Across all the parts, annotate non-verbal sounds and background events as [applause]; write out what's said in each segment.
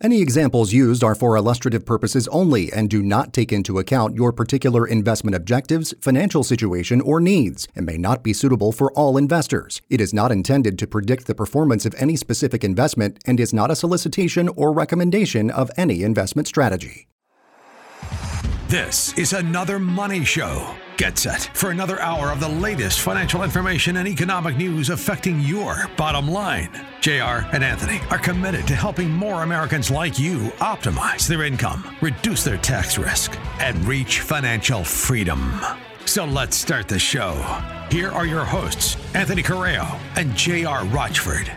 Any examples used are for illustrative purposes only and do not take into account your particular investment objectives, financial situation, or needs, and may not be suitable for all investors. It is not intended to predict the performance of any specific investment and is not a solicitation or recommendation of any investment strategy. This is another money show. Get set for another hour of the latest financial information and economic news affecting your bottom line. JR and Anthony are committed to helping more Americans like you optimize their income, reduce their tax risk, and reach financial freedom. So let's start the show. Here are your hosts, Anthony Correa and JR Rochford.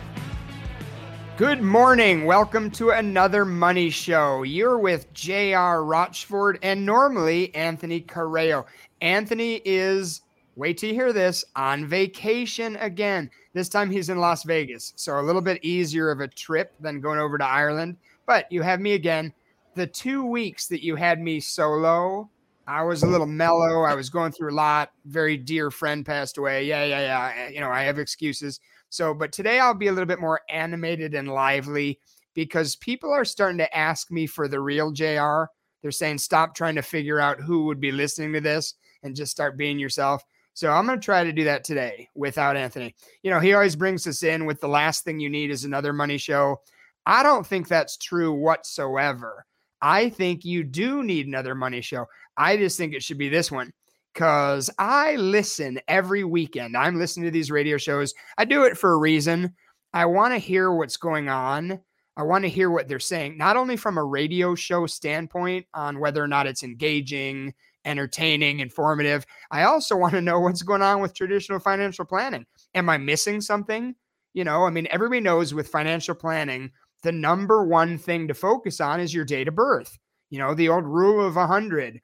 Good morning. Welcome to another Money Show. You're with J.R. Rochford and normally Anthony Carreo. Anthony is, wait till you hear this, on vacation again. This time he's in Las Vegas. So a little bit easier of a trip than going over to Ireland. But you have me again. The two weeks that you had me solo, I was a little mellow. I was going through a lot. Very dear friend passed away. Yeah, yeah, yeah. You know, I have excuses. So, but today I'll be a little bit more animated and lively because people are starting to ask me for the real JR. They're saying, stop trying to figure out who would be listening to this and just start being yourself. So I'm going to try to do that today without Anthony. You know, he always brings us in with the last thing you need is another money show. I don't think that's true whatsoever. I think you do need another money show. I just think it should be this one because I listen every weekend. I'm listening to these radio shows. I do it for a reason. I want to hear what's going on. I want to hear what they're saying, not only from a radio show standpoint on whether or not it's engaging, entertaining, informative. I also want to know what's going on with traditional financial planning. Am I missing something? You know, I mean, everybody knows with financial planning, the number one thing to focus on is your date of birth. You know, the old rule of 100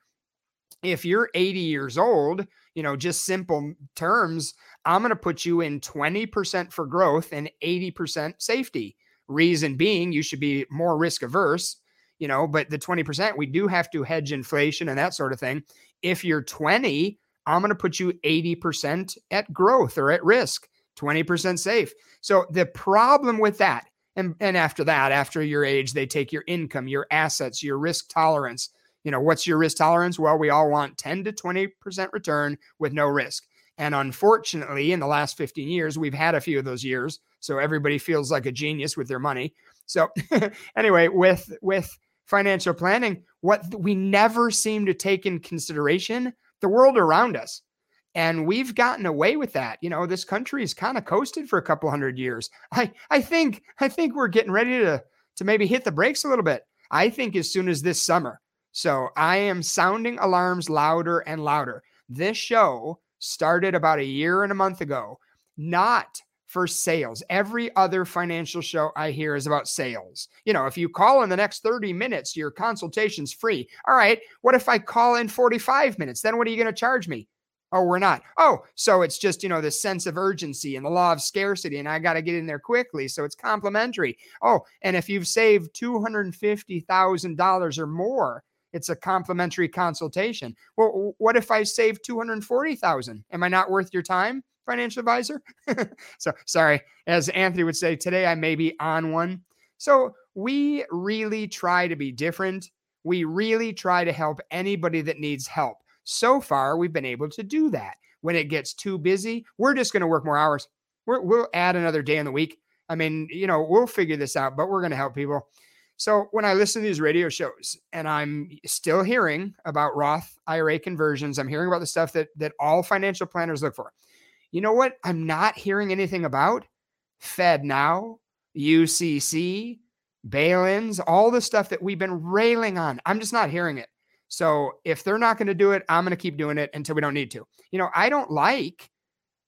if you're 80 years old, you know, just simple terms, I'm going to put you in 20% for growth and 80% safety. Reason being, you should be more risk averse, you know, but the 20%, we do have to hedge inflation and that sort of thing. If you're 20, I'm going to put you 80% at growth or at risk, 20% safe. So the problem with that, and, and after that, after your age, they take your income, your assets, your risk tolerance, you know, what's your risk tolerance? Well, we all want 10 to 20% return with no risk. And unfortunately, in the last 15 years, we've had a few of those years. So everybody feels like a genius with their money. So [laughs] anyway, with with financial planning, what we never seem to take in consideration the world around us. And we've gotten away with that. You know, this country is kind of coasted for a couple hundred years. I I think I think we're getting ready to to maybe hit the brakes a little bit. I think as soon as this summer, so I am sounding alarms louder and louder. This show started about a year and a month ago, not for sales. Every other financial show I hear is about sales. You know, if you call in the next 30 minutes, your consultation's free. All right, what if I call in 45 minutes? Then what are you going to charge me? Oh, we're not. Oh, so it's just, you know, the sense of urgency and the law of scarcity, and I got to get in there quickly. So it's complimentary. Oh, and if you've saved $250,000 or more, it's a complimentary consultation. Well, what if I save 240,000? Am I not worth your time, financial advisor? [laughs] so sorry, as Anthony would say, today I may be on one. So we really try to be different. We really try to help anybody that needs help. So far, we've been able to do that. When it gets too busy, we're just going to work more hours. we will add another day in the week. I mean, you know, we'll figure this out, but we're going to help people. So when I listen to these radio shows and I'm still hearing about Roth IRA conversions, I'm hearing about the stuff that that all financial planners look for. You know what? I'm not hearing anything about Fed now, UCC, bail-ins, all the stuff that we've been railing on. I'm just not hearing it. So if they're not going to do it, I'm going to keep doing it until we don't need to. You know, I don't like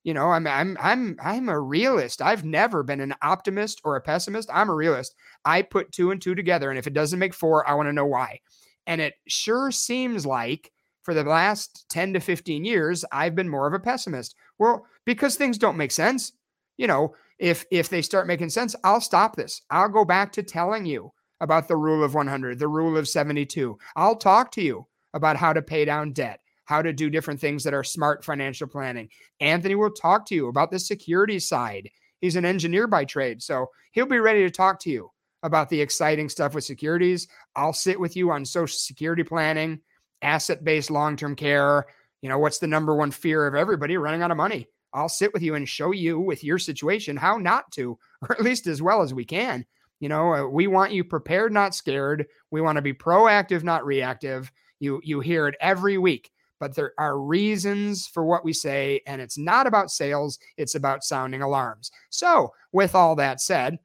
you know, I'm I'm I'm I'm a realist. I've never been an optimist or a pessimist. I'm a realist. I put two and two together, and if it doesn't make four, I want to know why. And it sure seems like for the last 10 to 15 years, I've been more of a pessimist. Well, because things don't make sense. You know, if if they start making sense, I'll stop this. I'll go back to telling you about the rule of 100, the rule of 72. I'll talk to you about how to pay down debt how to do different things that are smart financial planning. Anthony will talk to you about the security side. He's an engineer by trade, so he'll be ready to talk to you about the exciting stuff with securities. I'll sit with you on social security planning, asset based long term care. You know, what's the number one fear of everybody? Running out of money. I'll sit with you and show you with your situation how not to, [laughs] or at least as well as we can. You know, uh, we want you prepared, not scared. We want to be proactive, not reactive. You you hear it every week, but there are reasons for what we say, and it's not about sales. It's about sounding alarms. So, with all that said,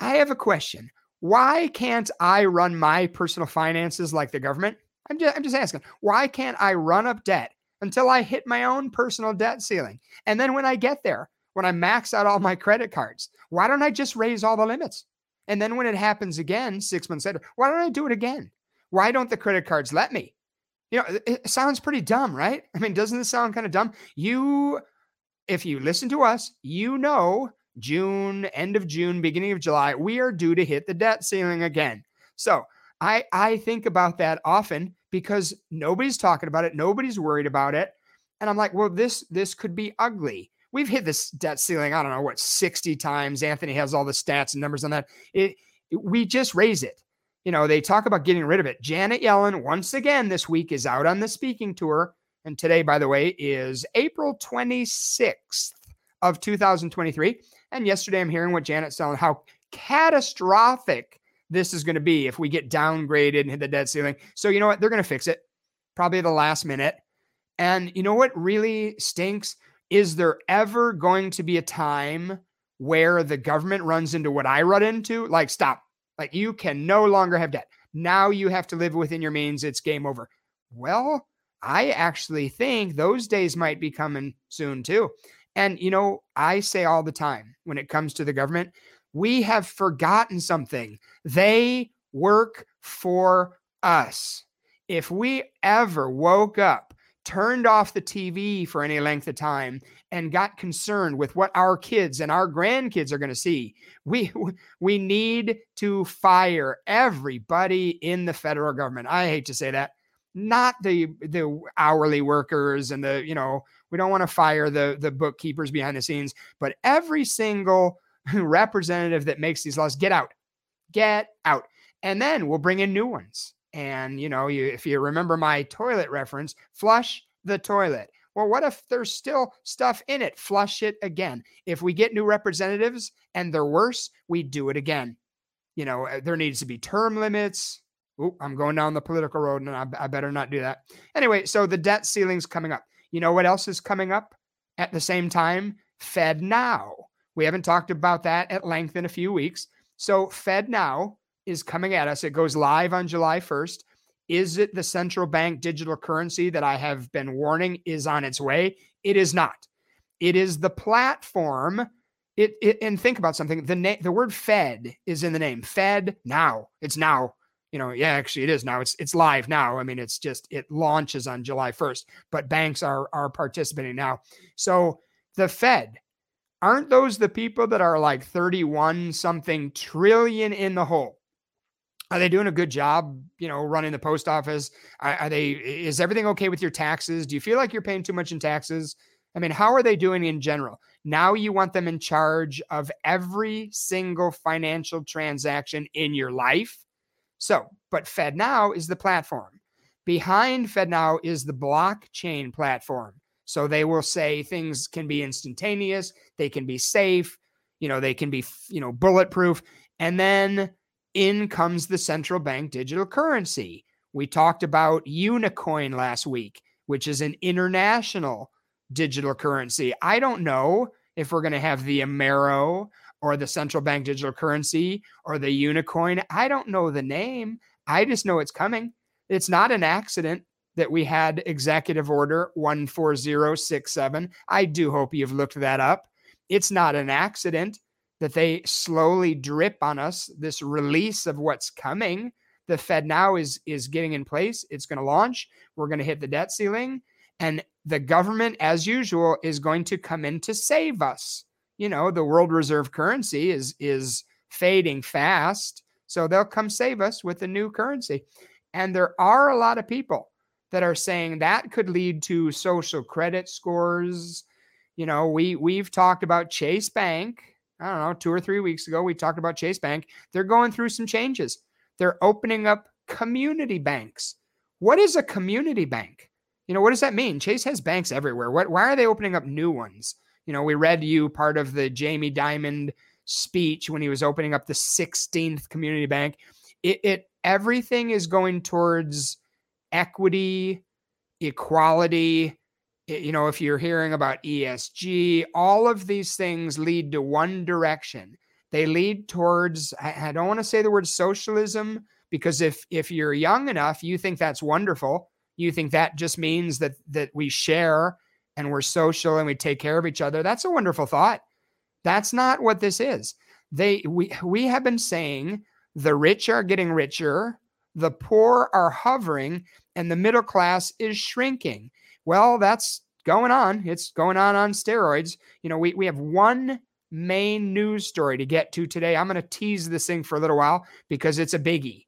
I have a question. Why can't I run my personal finances like the government? I'm just, I'm just asking. Why can't I run up debt until I hit my own personal debt ceiling? And then when I get there, when I max out all my credit cards, why don't I just raise all the limits? And then when it happens again, six months later, why don't I do it again? Why don't the credit cards let me? You know, it sounds pretty dumb, right? I mean, doesn't this sound kind of dumb? You, if you listen to us, you know June, end of June, beginning of July, we are due to hit the debt ceiling again. So I I think about that often because nobody's talking about it, nobody's worried about it, and I'm like, well, this this could be ugly. We've hit this debt ceiling. I don't know what 60 times. Anthony has all the stats and numbers on that. It, it we just raise it. You know, they talk about getting rid of it. Janet Yellen once again this week is out on the speaking tour, and today, by the way, is April 26th of 2023. And yesterday, I'm hearing what Janet's telling how catastrophic this is going to be if we get downgraded and hit the debt ceiling. So, you know what? They're going to fix it probably the last minute. And you know what really stinks? Is there ever going to be a time where the government runs into what I run into? Like, stop. Like, you can no longer have debt. Now you have to live within your means. It's game over. Well, I actually think those days might be coming soon too. And, you know, I say all the time when it comes to the government, we have forgotten something. They work for us. If we ever woke up, turned off the TV for any length of time, and got concerned with what our kids and our grandkids are going to see, we [laughs] we need to fire everybody in the federal government. I hate to say that, not the the hourly workers and the you know we don't want to fire the the bookkeepers behind the scenes, but every single [laughs] representative that makes these laws get out, get out, and then we'll bring in new ones. And you know, you, if you remember my toilet reference, flush the toilet. Well, what if there's still stuff in it? Flush it again. If we get new representatives and they're worse, we do it again. You know, uh, there needs to be term limits. Ooh, I'm going down the political road and I, I better not do that. Anyway, so the debt ceiling's coming up. You know what else is coming up at the same time? Fed Now. We haven't talked about that at length in a few weeks. So, Fed Now is coming at us. It goes live on July 1st. Is it the central bank digital currency that I have been warning is on its way? It is not. It is the platform. It, it and think about something. The name, the word Fed is in the name. Fed now. It's now you know, yeah, actually it is now. It's it's live now. I mean, it's just it launches on July 1st, but banks are are participating now. So the Fed, aren't those the people that are like 31 something trillion in the hole? Are they doing a good job, you know, running the post office? Are, are they is everything okay with your taxes? Do you feel like you're paying too much in taxes? I mean, how are they doing in general? Now you want them in charge of every single financial transaction in your life so, but FedNow is the platform. Behind FedNow is the blockchain platform. So they will say things can be instantaneous, they can be safe, you know, they can be, you know, bulletproof. And then in comes the central bank digital currency. We talked about Unicoin last week, which is an international digital currency. I don't know if we're going to have the Amero or the central bank digital currency or the Unicoin. I don't know the name. I just know it's coming. It's not an accident that we had executive order 14067. I do hope you've looked that up. It's not an accident that they slowly drip on us this release of what's coming. The Fed now is is getting in place. It's going to launch. We're going to hit the debt ceiling and the government as usual is going to come in to save us you know, the world reserve currency is is fading fast. So they'll come save us with a new currency. And there are a lot of people that are saying that could lead to social credit scores. You know, we we've talked about Chase Bank I don't know, two or three weeks ago, we talked about Chase Bank. They're going through some changes. They're opening up community banks. What is a community bank? You know, what does that mean? Chase has banks everywhere. What why are they opening up new ones? You know, we read you part of the Jamie Dimon speech when he was opening up the 16th community bank. It, it everything is going towards equity, equality. You know, if you're hearing about ESG, all of these things lead to one direction. They lead towards, I, don't want to say the word socialism, because if if you're young enough, you think that's wonderful. You think that just means that that we share and we're social and we take care of each other. That's a wonderful thought. That's not what this is. They we we have been saying the rich are getting richer, the poor are hovering, and the middle class is shrinking. Well, that's going on. It's going on on steroids. You know, we, we have one main news story to get to today. I'm going to tease this thing for a little while because it's a biggie.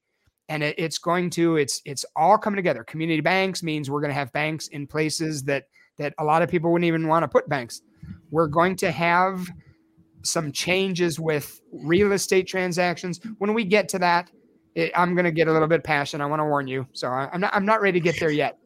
And it, it's going to, it's it's all coming together. Community banks means we're going to have banks in places that that a lot of people wouldn't even want to put banks. We're going to have some changes with real estate transactions. When we get to that, it, I'm going to get a little bit passionate. I want to warn you. So I, am not I'm not ready to get there yet.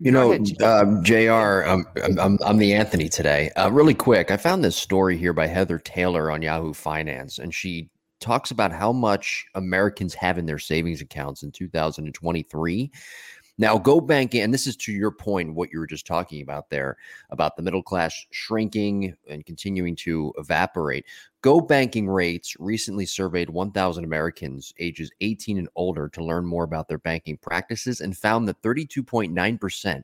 You know, uh, Jr. I'm, I'm I'm the Anthony today. Uh, really quick, I found this story here by Heather Taylor on Yahoo Finance, and she talks about how much Americans have in their savings accounts in 2023. Now, go banking, and this is to your point, what you were just talking about there about the middle class shrinking and continuing to evaporate. GOBankingRates recently surveyed 1,000 Americans ages 18 and older to learn more about their banking practices and found that 32.9%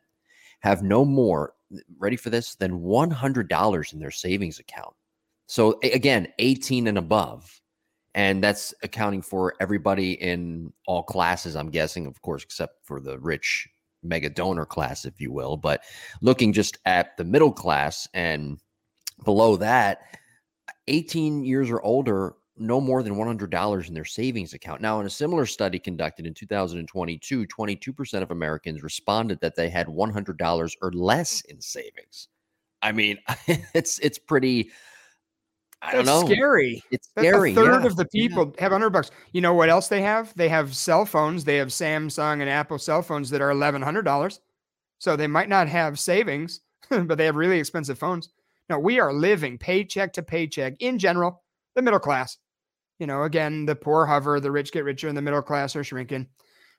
have no more, ready for this, than $100 in their savings account. So, again, 18 and above and that's accounting for everybody in all classes i'm guessing of course except for the rich mega donor class if you will but looking just at the middle class and below that 18 years or older no more than $100 in their savings account. Now, in a similar study conducted in 2022, 22% of Americans responded that they had $100 or less in savings. I mean, [laughs] it's it's pretty I don't That's know. Scary. It's scary. A third yeah. of the people yeah. have hundred bucks. You know what else they have? They have cell phones. They have Samsung and Apple cell phones that are eleven hundred dollars. So they might not have savings, [laughs] but they have really expensive phones. No, we are living paycheck to paycheck in general. The middle class. You know, again, the poor hover, the rich get richer, and the middle class are shrinking.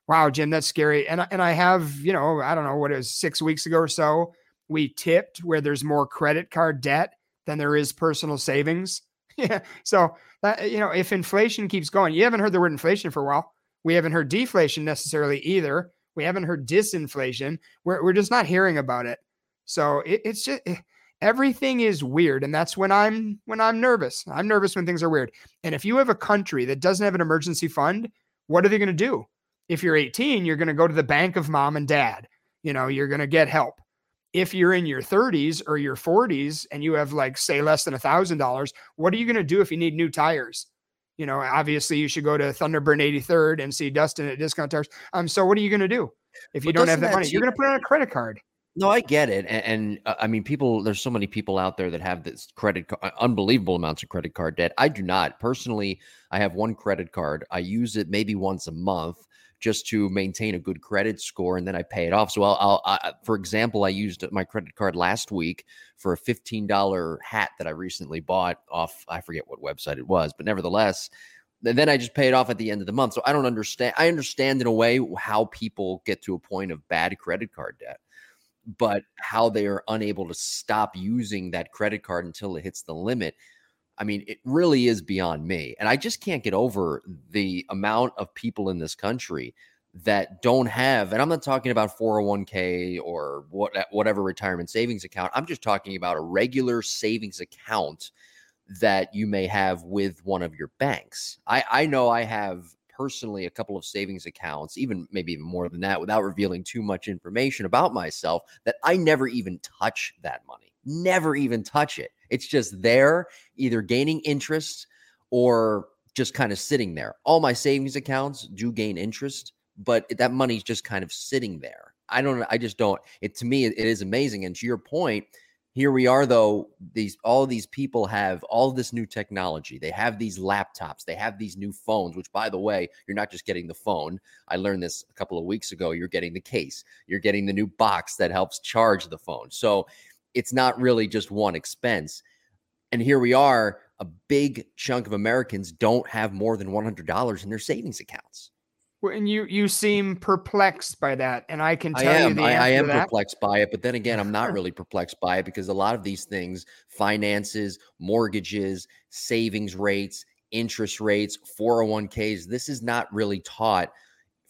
Wow, Jim, that's scary. And and I have, you know, I don't know what it was six weeks ago or so. We tipped where there's more credit card debt than there is personal savings. [laughs] yeah. So that, you know, if inflation keeps going, you haven't heard the word inflation for a while. We haven't heard deflation necessarily either. We haven't heard disinflation. We're, we're just not hearing about it. So it, it's just eh, everything is weird. And that's when I'm when I'm nervous. I'm nervous when things are weird. And if you have a country that doesn't have an emergency fund, what are they going to do? If you're 18, you're going to go to the bank of mom and dad. You know, you're going to get help if you're in your 30s or your 40s and you have like say less than a thousand dollars what are you going to do if you need new tires you know obviously you should go to thunderbird 83rd and see dustin at discount tires um so what are you going to do if you but don't have that money you're going to put on a credit card no, I get it, and, and uh, I mean, people. There's so many people out there that have this credit, uh, unbelievable amounts of credit card debt. I do not personally. I have one credit card. I use it maybe once a month, just to maintain a good credit score and then I pay it off. So I'll, I'll I, for example, I used my credit card last week for a $15 hat that I recently bought off, I forget what website it was, but nevertheless, and then I just pay it off at the end of the month. So I don't understand. I understand in a way how people get to a point of bad credit card debt, but how they are unable to stop using that credit card until it hits the limit I mean, it really is beyond me. And I just can't get over the amount of people in this country that don't have, and I'm not talking about 401k or what, uh, whatever retirement savings account. I'm just talking about a regular savings account that you may have with one of your banks. I, I know I have personally a couple of savings accounts, even maybe even more than that, without revealing too much information about myself, that I never even touch that money, never even touch it. It's just there, either gaining interest or just kind of sitting there. All my savings accounts do gain interest, but that money's just kind of sitting there. I don't I just don't it to me it is amazing and to your point here we are though these all these people have all this new technology they have these laptops they have these new phones which by the way you're not just getting the phone i learned this a couple of weeks ago you're getting the case you're getting the new box that helps charge the phone so it's not really just one expense. And here we are a big chunk of americans don't have more than $100 in their savings accounts. Well, and you you seem perplexed by that, and I can tell I am, you the I, I am perplexed by it, but then again, I'm not really [laughs] perplexed by it because a lot of these things, finances, mortgages, savings rates, interest rates, 401ks, this is not really taught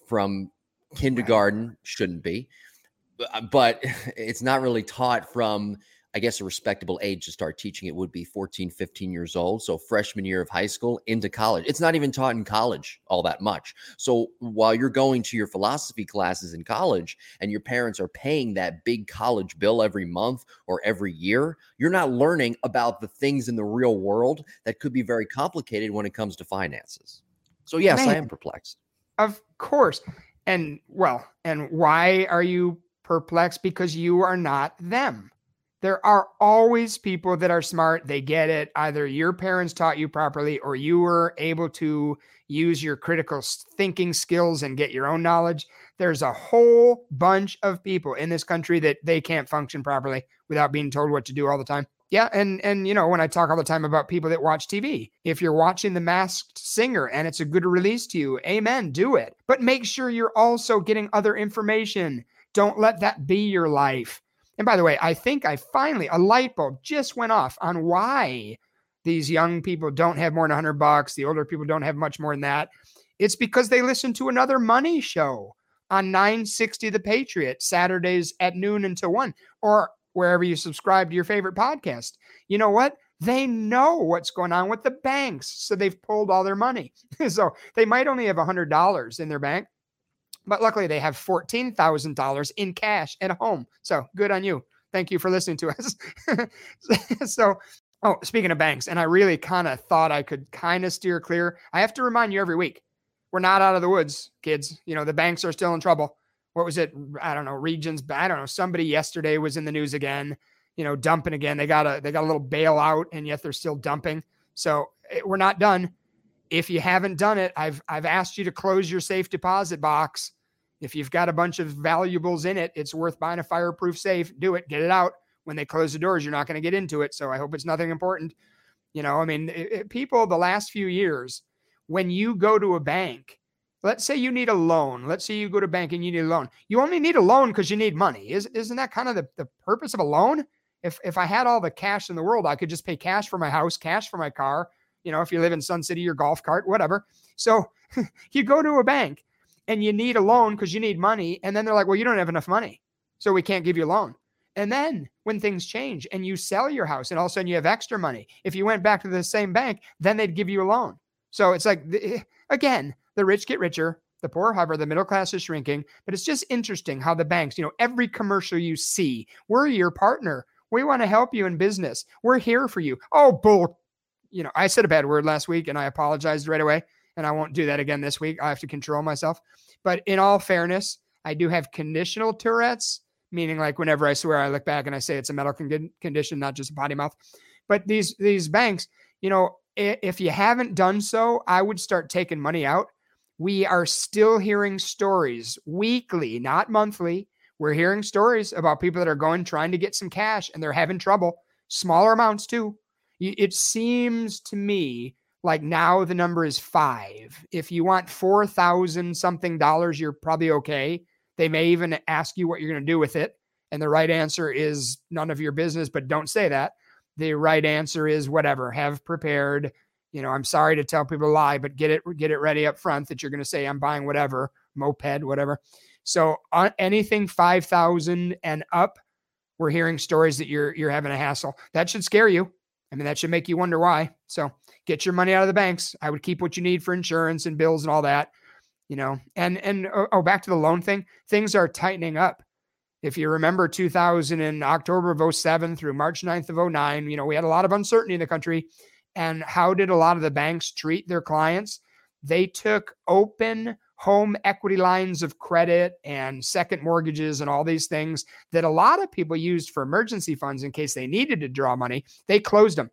from kindergarten, shouldn't be, Uh, but [laughs] it's not really taught from I guess a respectable age to start teaching it would be 14, 15 years old. So freshman year of high school into college. It's not even taught in college all that much. So while you're going to your philosophy classes in college and your parents are paying that big college bill every month or every year, you're not learning about the things in the real world that could be very complicated when it comes to finances. So yes, Man, I am perplexed. Of course. And well, and why are you perplexed? Because you are not them there are always people that are smart. They get it. Either your parents taught you properly or you were able to use your critical thinking skills and get your own knowledge. There's a whole bunch of people in this country that they can't function properly without being told what to do all the time. Yeah, and and you know, when I talk all the time about people that watch TV, if you're watching The Masked Singer and it's a good release to you, amen, do it. But make sure you're also getting other information. Don't let that be your life and by the way, I think I finally, a light bulb just went off on why these young people don't have more than 100 bucks. The older people don't have much more than that. It's because they listen to another money show on 960 The Patriot, Saturdays at noon until 1, or wherever you subscribe to your favorite podcast. You know what? They know what's going on with the banks. So they've pulled all their money. [laughs] so they might only have $100 in their bank, but luckily, they have $14,000 in cash at home. So good on you. Thank you for listening to [laughs] us. so, oh, speaking of banks, and I really kind of thought I could kind of steer clear. I have to remind you every week we're not out of the woods, kids. You know, the banks are still in trouble. What was it? I don't know, regions, I don't know. Somebody yesterday was in the news again, you know, dumping again. They got a they got a little bailout and yet they're still dumping. So it, eh, we're not done if you haven't done it, I've I've asked you to close your safe deposit box. If you've got a bunch of valuables in it, it's worth buying a fireproof safe. Do it, get it out. When they close the doors, you're not going to get into it. So I hope it's nothing important. You know, I mean, it, it, people the last few years, when you go to a bank, let's say you need a loan. Let's say you go to bank and you need a loan. You only need a loan because you need money. Is, isn't that kind of the, the purpose of a loan? If, if I had all the cash in the world, I could just pay cash for my house, cash for my car, you know, if you live in Sun City, your golf cart, whatever. So [laughs] you go to a bank and you need a loan because you need money. And then they're like, well, you don't have enough money. So we can't give you a loan. And then when things change and you sell your house and all of a sudden you have extra money, if you went back to the same bank, then they'd give you a loan. So it's like, eh, again, the rich get richer, the poor hover, the middle class is shrinking. But it's just interesting how the banks, you know, every commercial you see, we're your partner. We want to help you in business. We're here for you. Oh, bull you know, I said a bad word last week and I apologized right away. And I won't do that again this week. I have to control myself. But in all fairness, I do have conditional Tourette's, meaning like whenever I swear, I look back and I say it's a medical con- condition, not just a potty mouth. But these these banks, you know, if you haven't done so, I would start taking money out. We are still hearing stories weekly, not monthly. We're hearing stories about people that are going trying to get some cash and they're having trouble, smaller amounts too it seems to me like now the number is five. If you want 4,000 something dollars, you're probably okay. They may even ask you what you're going to do with it. And the right answer is none of your business, but don't say that. The right answer is whatever, have prepared. You know, I'm sorry to tell people to lie, but get it get it ready up front that you're going to say I'm buying whatever, moped, whatever. So uh, anything 5,000 and up, we're hearing stories that you're you're having a hassle. That should scare you. I mean, that should make you wonder why. So get your money out of the banks. I would keep what you need for insurance and bills and all that, you know. And and oh, oh back to the loan thing. Things are tightening up. If you remember 2000 in October of 07 through March 9th of 09, you know, we had a lot of uncertainty in the country. And how did a lot of the banks treat their clients? they took open home equity lines of credit and second mortgages and all these things that a lot of people used for emergency funds in case they needed to draw money. They closed them.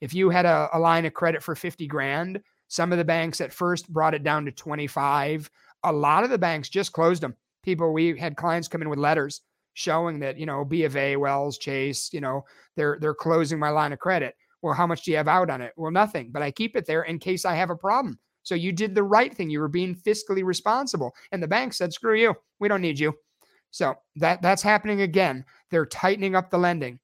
If you had a, a line of credit for 50 grand, some of the banks at first brought it down to 25. A lot of the banks just closed them. People, we had clients come in with letters showing that, you know, B of A, Wells, Chase, you know, they're they're closing my line of credit. Well, how much do you have out on it? Well, nothing, but I keep it there in case I have a problem. So you did the right thing. You were being fiscally responsible. And the bank said, screw you. We don't need you. So that that's happening again. They're tightening up the lending.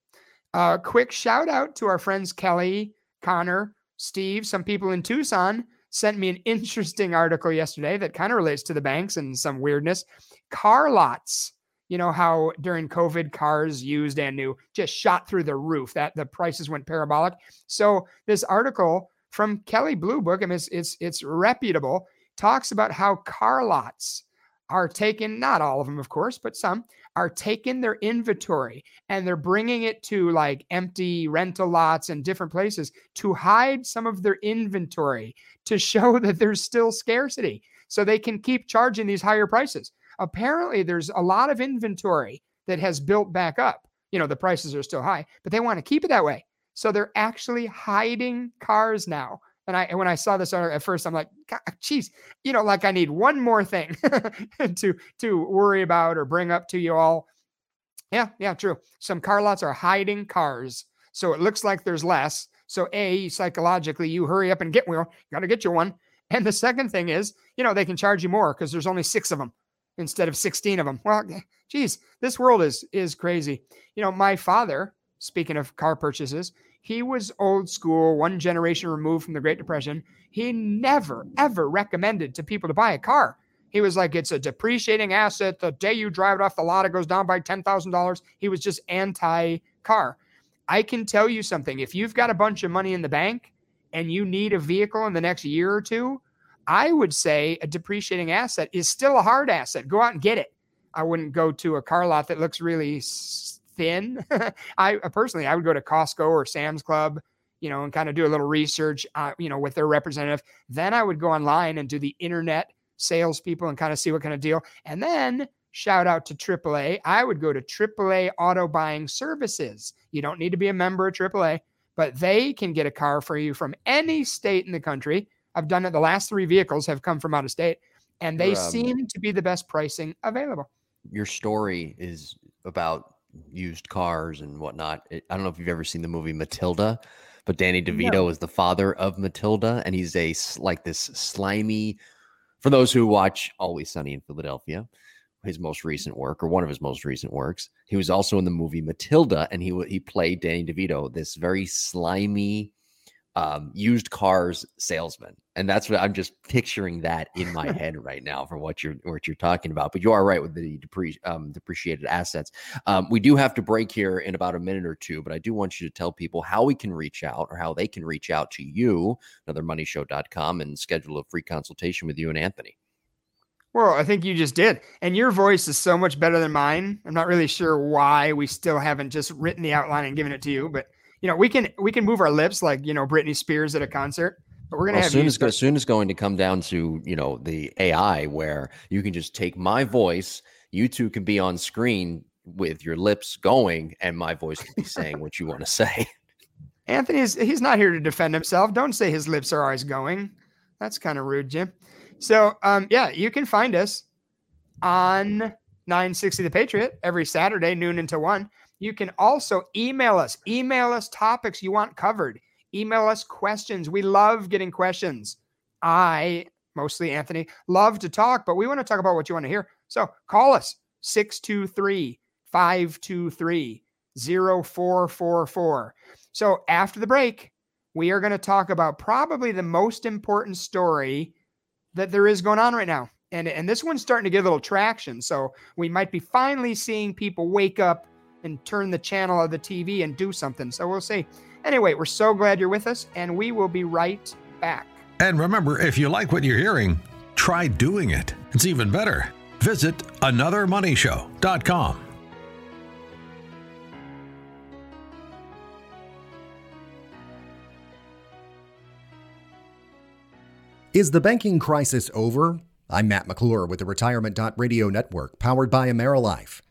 Uh, quick shout out to our friends Kelly, Connor, Steve, some people in Tucson sent me an [laughs] interesting article yesterday that kind of relates to the banks and some weirdness. Car lots. You know how during COVID cars used and new just shot through the roof. That the prices went parabolic. So this article from Kelley Blue Book, I mean, it's, it's, it's reputable, talks about how car lots are taken, not all of them, of course, but some are taking their inventory and they're bringing it to like empty rental lots and different places to hide some of their inventory to [laughs] show that there's still scarcity so they can keep charging these higher prices. Apparently, there's a lot of inventory that has built back up. You know, the prices are still high, but they want to keep it that way. So they're actually hiding cars now. And I when I saw this at first, I'm like, uh, geez, you know, like I need one more thing [laughs] to to worry about or bring up to you all. Yeah, yeah, true. Some car lots are hiding cars, so it looks like there's less. So a psychologically, you hurry up and get one. Got to get you one. And the second thing is, you know, they can charge you more because there's only six of them instead of 16 of them. Well, geez, this world is is crazy. You know, my father, speaking of car purchases, he was old school, one generation removed from the Great Depression. He never, ever recommended to people to buy a car. He was like, it's a depreciating asset. The day you drive it off the lot, it goes down by $10,000. He was just anti car. I can tell you something. If you've got a bunch of money in the bank and you need a vehicle in the next year or two, I would say a depreciating asset is still a hard asset. Go out and get it. I wouldn't go to a car lot that looks really thin. [laughs] I uh, personally, I would go to Costco or Sam's Club, you know, and kind of do a little research, uh, you know, with their representative. Then I would go online and do the internet salespeople and kind of see what kind of deal. And then shout out to AAA. I would go to AAA Auto Buying Services. You don't need to be a member of AAA, but they can get a car for you from any state in the country. I've done it. The last three vehicles have come from out of state, and they um, seem to be the best pricing available. Your story is about used cars and whatnot. It, I don't know if you've ever seen the movie Matilda, but Danny DeVito no. is the father of Matilda, and he's a like this slimy. For those who watch Always Sunny in Philadelphia, his most recent work or one of his most recent works, he was also in the movie Matilda, and he he played Danny DeVito, this very slimy um, used cars salesman, and that's what I'm just picturing that in my [laughs] head right now for what you're what you're talking about. But you are right with the depre- um, depreciated assets. Um, we do have to break here in about a minute or two, but I do want you to tell people how we can reach out or how they can reach out to you, anothermoneyshow.com, and schedule a free consultation with you and Anthony. Well, I think you just did. And your voice is so much better than mine. I'm not really sure why we still haven't just written the outline and given it to you, but you know, we can we can move our lips like you know Britney Spears at a concert, but we're gonna well, have soon as soon as going to come down to you know the AI where you can just take my voice, you two can be on screen with your lips going, and my voice can be [laughs] saying what you want to say. Anthony is he's not here to defend himself. Don't say his lips are always going. That's kind of rude, Jim. So um, yeah, you can find us on 960 The Patriot every Saturday, noon until one. You can also email us, email us topics you want covered, email us questions. We love getting questions. I, mostly Anthony, love to talk, but we want to talk about what you want to hear. So call us 623 523 0444. So after the break, we are going to talk about probably the most important story that there is going on right now. And, and this one's starting to get a little traction. So we might be finally seeing people wake up and turn the channel of the TV and do something. So we'll see. Anyway, we're so glad you're with us, and we will be right back. And remember, if you like what you're hearing, try doing it. It's even better. Visit anothermoneyshow.com. Is the banking crisis over? I'm Matt McClure with the Retirement Radio Network, powered by AmeriLife.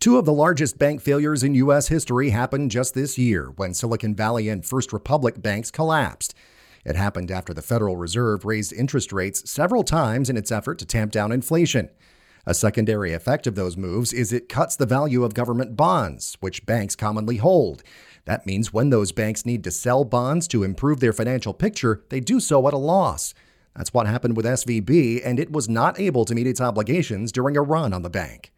Two of the largest bank failures in U.S. history happened just this year when Silicon Valley and First Republic banks collapsed. It happened after the Federal Reserve raised interest rates several times in its effort to tamp down inflation. A secondary effect of those moves is it cuts the value of government bonds, which banks commonly hold. That means when those banks need to sell bonds to improve their financial picture, they do so at a loss. That's what happened with SVB, and it was not able to meet its obligations during a run on the bank.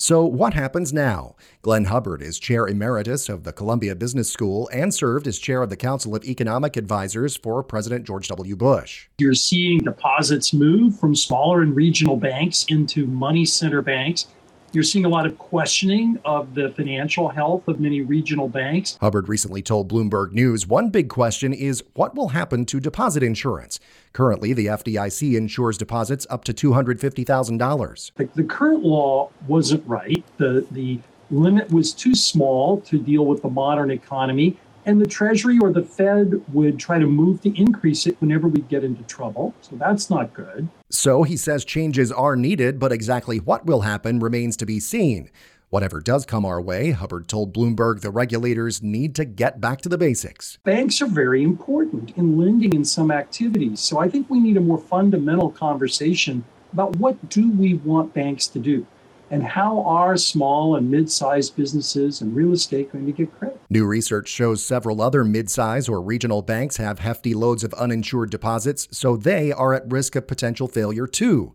So, what happens now? Glenn Hubbard is chair emeritus of the Columbia Business School and served as chair of the Council of Economic Advisors for President George W. Bush. You're seeing deposits move from smaller and regional banks into money center banks you're seeing a lot of questioning of the financial health of many regional banks. Hubbard recently told Bloomberg News one big question is what will happen to deposit insurance? Currently, the FDIC insures deposits up to $250,000. The, the current law wasn't right. The, the limit was too small to deal with the modern economy and the Treasury or the Fed would try to move to increase it whenever we get into trouble. So that's not good. So he says changes are needed, but exactly what will happen remains to be seen. Whatever does come our way, Hubbard told Bloomberg the regulators need to get back to the basics. Banks are very important in lending in some activities. So I think we need a more fundamental conversation about what do we want banks to do? And how are small and mid-sized businesses and real estate going to get credit? New research shows several other mid-size or regional banks have hefty loads of uninsured deposits, so they are at risk of potential failure too.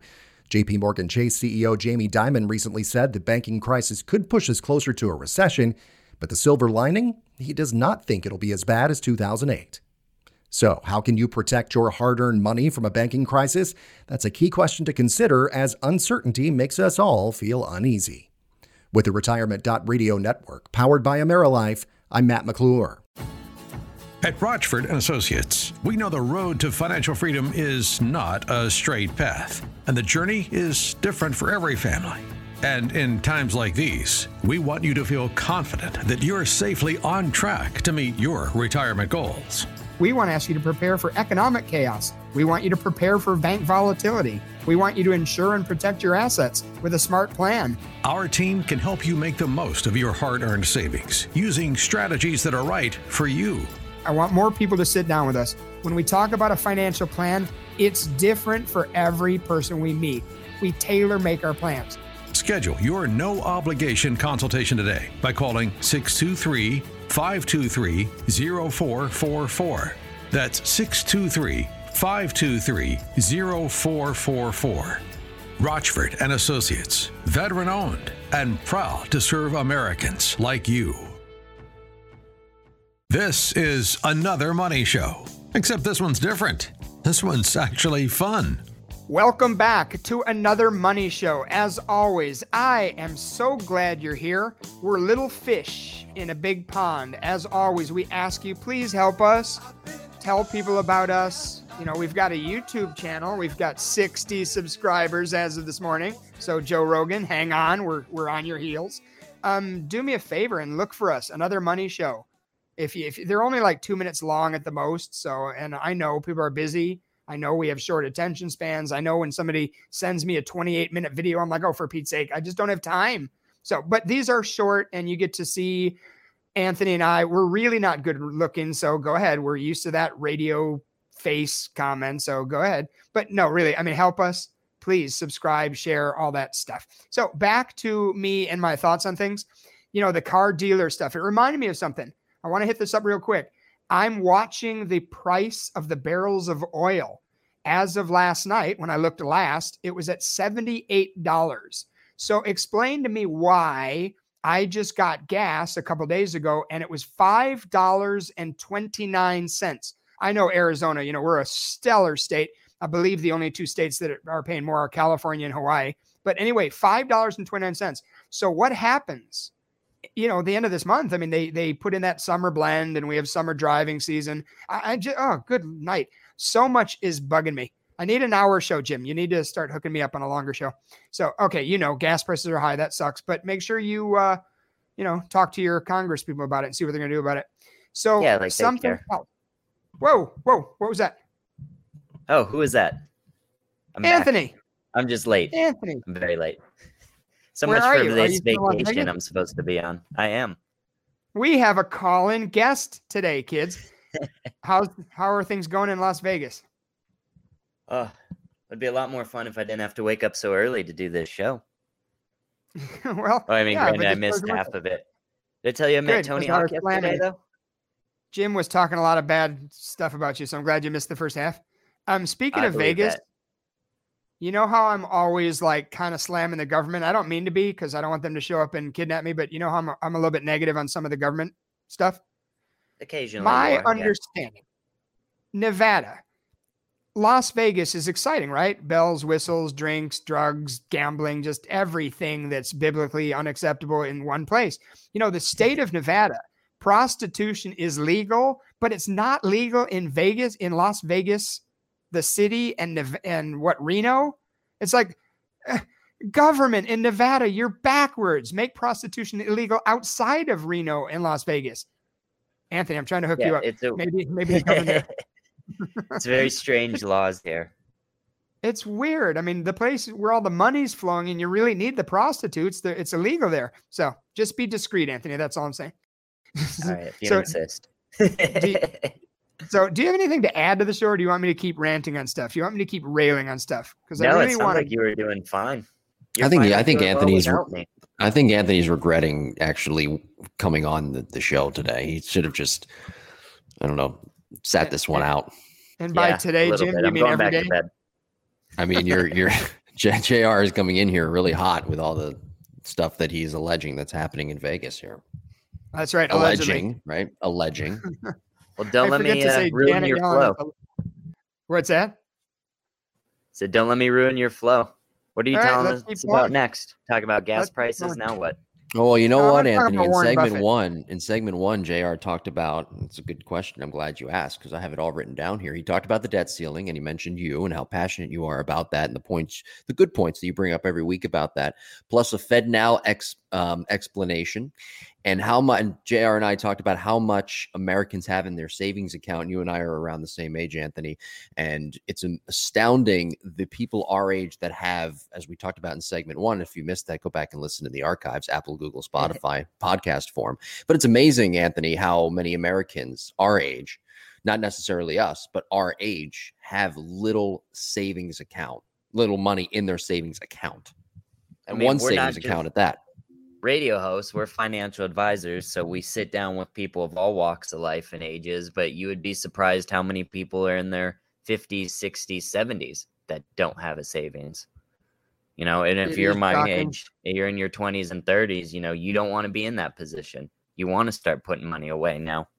JP Morgan Chase CEO Jamie Dimon recently said the banking crisis could push us closer to a recession, but the silver lining, he does not think it'll be as bad as 2008. So, how can you protect your hard earned money from a banking crisis? That's a key question to consider as uncertainty makes us all feel uneasy. With the Retirement Radio Network, powered by AmeriLife, I'm Matt McClure. At Rochford and Associates, we know the road to financial freedom is not a straight path, and the journey is different for every family. And in times like these, we want you to feel confident that you're safely on track to meet your retirement goals. We want to ask you to prepare for economic chaos. We want you to prepare for bank volatility. We want you to insure and protect your assets with a smart plan. Our team can help you make the most of your hard earned savings using strategies that are right for you. I want more people to sit down with us. When we talk about a financial plan, it's different for every person we meet. We tailor make our plans. Schedule your no obligation consultation today by calling 623 523 0444. That's 623 523 0444. Rochford and Associates, veteran owned and proud to serve Americans like you. This is another money show, except this one's different. This one's actually fun. Welcome back to another money show. As always, I am so glad you're here. We're little fish in a big pond. As always, we ask you please help us tell people about us. You know, we've got a YouTube channel. We've got 60 subscribers as of this morning. So Joe Rogan, hang on, we're we're on your heels. Um, do me a favor and look for us another money show. If, you, if they're only like two minutes long at the most, so and I know people are busy I know we have short attention spans. I know when somebody sends me a 28 minute video, I'm like, oh, for Pete's sake, I just don't have time. So, but these are short and you get to see Anthony and I. We're really not good looking. So go ahead. We're used to that radio face comment. So go ahead. But no, really, I mean, help us. Please subscribe, share, all that stuff. So back to me and my thoughts on things. You know, the car dealer stuff. It reminded me of something. I want to hit this up real quick. I'm watching the price of the barrels of oil. As of last night, when I looked last, it was at $78. So explain to me why I just got gas a couple days ago and it was $5.29. I know Arizona, you know, we're a stellar state. I believe the only two states that are paying more are California and Hawaii. But anyway, $5.29. So what happens you know, the end of this month, I mean, they they put in that summer blend, and we have summer driving season. I, I just oh, good night. So much is bugging me. I need an hour show, Jim. You need to start hooking me up on a longer show. So, okay, you know, gas prices are high. That sucks. But make sure you, uh, you know, talk to your Congress people about it and see what they're going to do about it. So, yeah, like something. Oh, whoa, whoa, what was that? Oh, who is that? I'm Anthony. Back. I'm just late. Anthony. I'm very late. So Where much for this vacation I'm supposed to be on. I am. We have a call-in guest today, kids. [laughs] How's how are things going in Las Vegas? Oh, it'd be a lot more fun if I didn't have to wake up so early to do this show. [laughs] well, oh, I mean, yeah, granted, I missed half of it. Did I tell you I met Good, Tony Hawk yesterday, though? Jim was talking a lot of bad stuff about you, so I'm glad you missed the first half. Um, speaking I of Vegas, that. You know how I'm always like kind of slamming the government. I don't mean to be because I don't want them to show up and kidnap me, but you know how I'm a, I'm a little bit negative on some of the government stuff. Occasionally, my are, understanding, yeah. Nevada, Las Vegas is exciting, right? Bells, whistles, drinks, drugs, gambling, just everything that's biblically unacceptable in one place. You know, the state of Nevada, prostitution is legal, but it's not legal in Vegas, in Las Vegas, the city, and and what Reno. It's like uh, government in Nevada, you're backwards. Make prostitution illegal outside of Reno and Las Vegas. Anthony, I'm trying to hook yeah, you up. It's A- maybe maybe the government. [laughs] [laughs] it's very strange laws here. It's weird. I mean, the place where all the money's flowing and you really need the prostitutes, it's illegal there. So just be discreet, Anthony. That's all I'm saying. All right, if [laughs] you so, insist. do so, do you have anything to add to the show, or do you want me to keep ranting on stuff? Do You want me to keep railing on stuff? Because no, I really want like you were doing fine. You're I think I think Anthony's well I think Anthony's regretting actually coming on the, the show today. He should have just I don't know sat this one out. And by yeah, today, Jim, bit. you I'm mean every day? I mean, you're you're [laughs] JR is coming in here really hot with all the stuff that he's alleging that's happening in Vegas here. That's right. Alleging, allegedly. right? Alleging. [laughs] well, don't let me uh, ruin Janet your Yellen. flow. What's that? So don't let me ruin your flow. What are you all telling right, us about next? Talk about gas let's prices. Now what? Oh, well, you know what, Anthony? In segment Buffett. one, in segment one, Jr. talked about. It's a good question. I'm glad you asked because I have it all written down here. He talked about the debt ceiling and he mentioned you and how passionate you are about that and the points, the good points that you bring up every week about that. Plus a FedNow ex, um, explanation and how much and JR and I talked about how much Americans have in their savings account. You and I are around the same age, Anthony, and it's astounding the people our age that have, as we talked about in segment one. If you missed that, go back and listen to the archives, Apple, Google, [laughs] Spotify, podcast form. But it's amazing, Anthony, how many Americans our age, not necessarily us, but our age, have little savings account, little money in their savings account, and I mean, one savings account at that radio hosts, we're financial advisors. So we sit down with people of all walks of life and ages, but you would be surprised how many people are in their 50s, 60s, 70s that don't have a savings. You know, and if it you're my shocking. age, you're in your 20s and 30s, you know, you don't want to be in that position. You want to start putting money away now.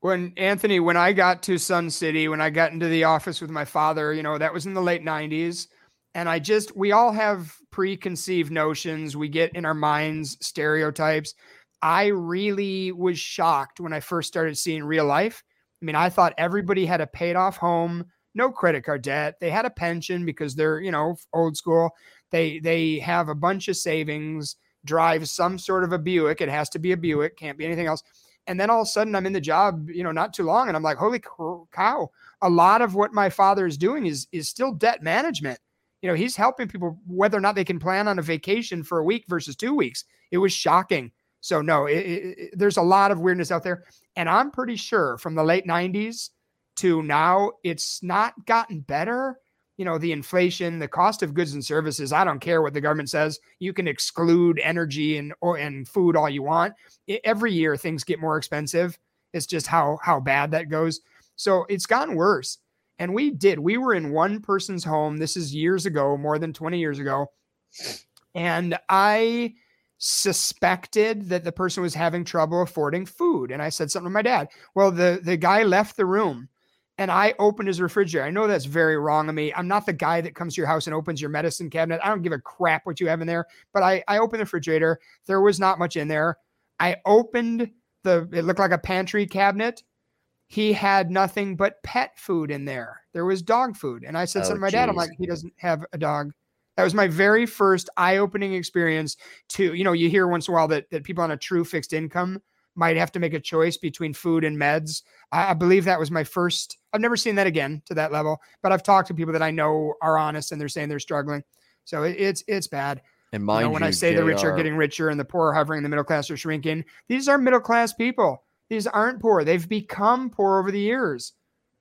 When Anthony, when I got to Sun City, when I got into the office with my father, you know, that was in the late 90s. And I just, we all have preconceived notions. We get in our minds stereotypes. I really was shocked when I first started seeing real life. I mean, I thought everybody had a paid off home, no credit card debt. They had a pension because they're, you know, old school. They they have a bunch of savings, drive some sort of a Buick. It has to be a Buick, can't be anything else. And then all of a sudden I'm in the job, you know, not too long and I'm like, "Holy cow. A lot of what my father is doing is is still debt management." You know, he's helping people whether or not they can plan on a vacation for a week versus two weeks. It was shocking. So no, it, it, there's a lot of weirdness out there, and I'm pretty sure from the late '90s to now, it's not gotten better. You know, the inflation, the cost of goods and services. I don't care what the government says. You can exclude energy and or and food all you want. It, every year, things get more expensive. It's just how how bad that goes. So it's gotten worse. And we did. We were in one person's home. This is years ago, more than 20 years ago. And I suspected that the person was having trouble affording food. And I said something to my dad. Well, the, the guy left the room and I opened his refrigerator. I know that's very wrong of me. I'm not the guy that comes to your house and opens your medicine cabinet. I don't give a crap what you have in there. But I, I opened the refrigerator. There was not much in there. I opened the, it looked like a pantry cabinet he had nothing but pet food in there. There was dog food. And I said oh, something to my geez. dad, I'm like, he doesn't have a dog. That was my very first eye-opening experience to, you know, you hear once in a while that, that people on a true fixed income might have to make a choice between food and meds. I, I believe that was my first. I've never seen that again to that level, but I've talked to people that I know are honest and they're saying they're struggling. So it, it's it's bad. And mind you know, when you, I say JR, the rich are getting richer and the poor are hovering, the middle class are shrinking, these are middle class people. These aren't poor. They've become poor over the years.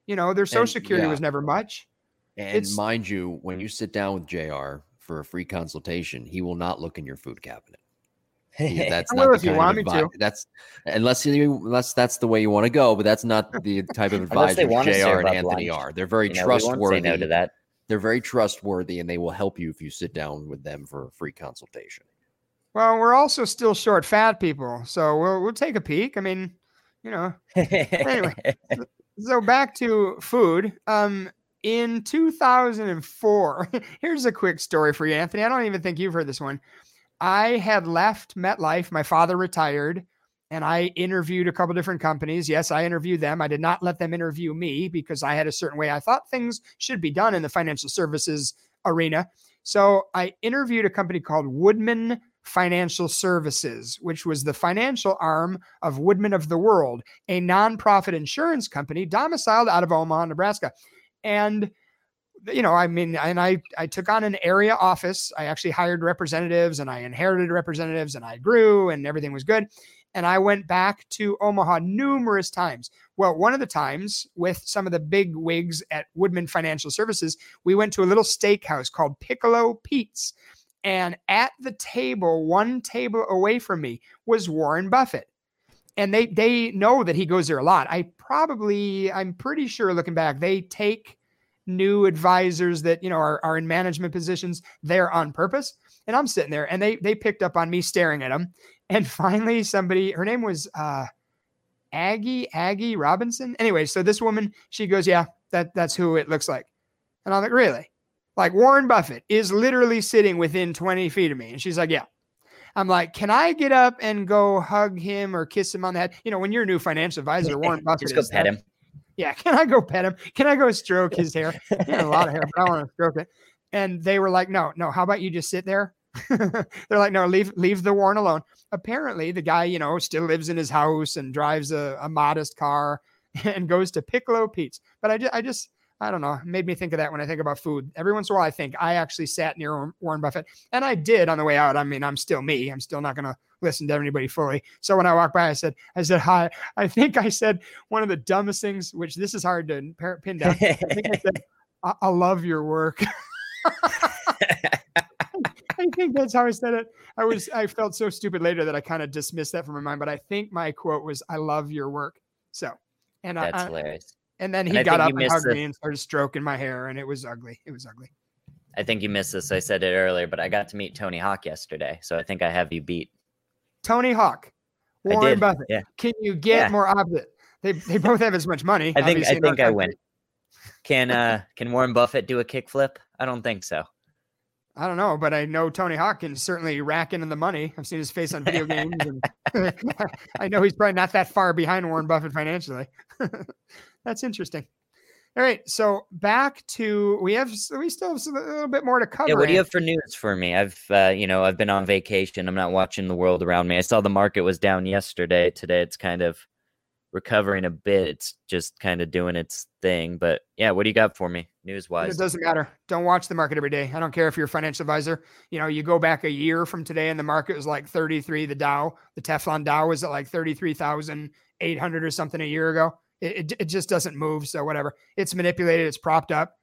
You know, their social And, security yeah. was never much. and it's- mind you, when you sit down with JR for a free consultation, he will not look in your food cabinet. [laughs] He- that's I not the if you kind want of me to. That's unless you unless that's the way you want to go, but that's not the type of [laughs] advice they JR and Anthony lunch. are. They're very You know, trustworthy. say no to that. They're very trustworthy, and they will help you if you sit down with them for a free consultation. Well, we're also still short fat people, so we'll we'll take a peek. I mean, you know. Anyway. [laughs] So back to food. Um, in 2004, [laughs] here's a quick story for you, Anthony. I don't even think you've heard this one. I had left MetLife. My father retired, and I interviewed a couple different companies. Yes, I interviewed them. I did not let them interview me because I had a certain way I thought things should be done in the financial services arena. So I interviewed a company called Woodmen Financial Services, which was the financial arm of Woodmen of the World, a nonprofit insurance company domiciled out of Omaha, Nebraska. And you know, I mean, and I I took on an area office. I actually hired representatives and I inherited representatives and I grew and everything was good. And I went back to Omaha numerous times. Well, one of the times with some of the big wigs at Woodmen Financial Services, we went to a little steakhouse called Piccolo Pete's. And at the table, one table away from me, was Warren Buffett. And they they know that he goes there a lot. I probably, I'm pretty sure looking back, they take new advisors that you know are, are in management positions there on purpose. And I'm sitting there and they they picked up on me staring at them. And [laughs] finally somebody, her name was uh Aggie, Aggie Robinson. Anyway, so this woman, she goes, Yeah, that that's who it looks like. And I'm like, Really? Like Warren Buffett is literally sitting within 20 feet of me. And she's like, Yeah. I'm like, can I get up and go hug him or kiss him on the head? You know, when you're a new financial advisor, Warren [laughs] Buffett Just go pet him. yeah, [laughs] can I go pet him? Can I go stroke his hair? [laughs] He had a lot of hair, but I want to stroke it. And they were like, no, no, how about you just sit there? They're like, no, leave leave the Warren alone. Apparently, the guy, you know, still lives in his house and drives a, a modest car and goes to Piccolo Pete's. But I just, I just, I don't know, made me think of that when I think about food. Every once in a while, I think I actually sat near Warren- Buffett, and I did on the way out. I mean, I'm still me. I'm still not going to listen to anybody fully. So when I walked by, I said, I said hi. [laughs] I think I said one of the dumbest things, which this is hard to pin down. I think I said, [laughs] I, I love your work. [laughs] I think that's how I said it. I was I felt so stupid later that I kind of dismissed that from my mind, but I think my quote was "I love your work." So, and I, That's I- hilarious. And then he I got up and hugged the- me and started stroking my hair, and it was ugly. It was ugly. I think you missed this. I said it earlier, but I got to meet Tony Hawk yesterday, so I think I have you beat. Tony Hawk, Warren Buffett. yeah. Can you get Yeah. more opposite? They they both have as much money. I think I think I win. Can [laughs] uh can Warren Buffett do a kickflip? I don't think so. I don't know, but I know Tony Hawk can certainly rack in the money. I've seen his face on video games, and [laughs] [laughs] I know he's probably not that far behind Warren Buffett financially. That's interesting. All right, so back to we have we still have a little bit more to cover. Yeah, what do you have for news for me? I've uh, you know, I've been on vacation. I'm not watching the world around me. I saw the market was down yesterday. Today it's kind of recovering a bit. It's just kind of doing its thing. But yeah, what do you got for me news wise? It doesn't matter. Don't watch the market every day. I don't care if you're a financial advisor. You know, you go back a year from today and the market was like 33. The Dow, the Teflon Dow was at like 33,800 or something a year ago. It, it, it just doesn't move. So whatever. It's manipulated. It's propped up.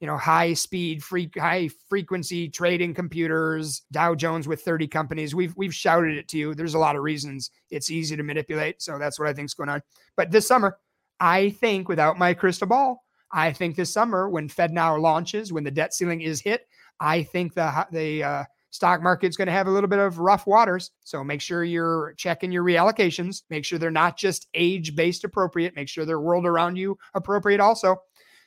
You know, high speed, free, high frequency trading computers, Dow Jones with 30 companies. We've we've shouted it to you. There's a lot of reasons it's easy to manipulate. So that's what I think is going on. But this summer, I think without my crystal ball, I think this summer, when FedNow launches, when the debt ceiling is hit, I think the the uh, stock market's going to have a little bit of rough waters. So make sure you're checking your reallocations. Make sure they're not just age based appropriate. Make sure they're world around you appropriate also.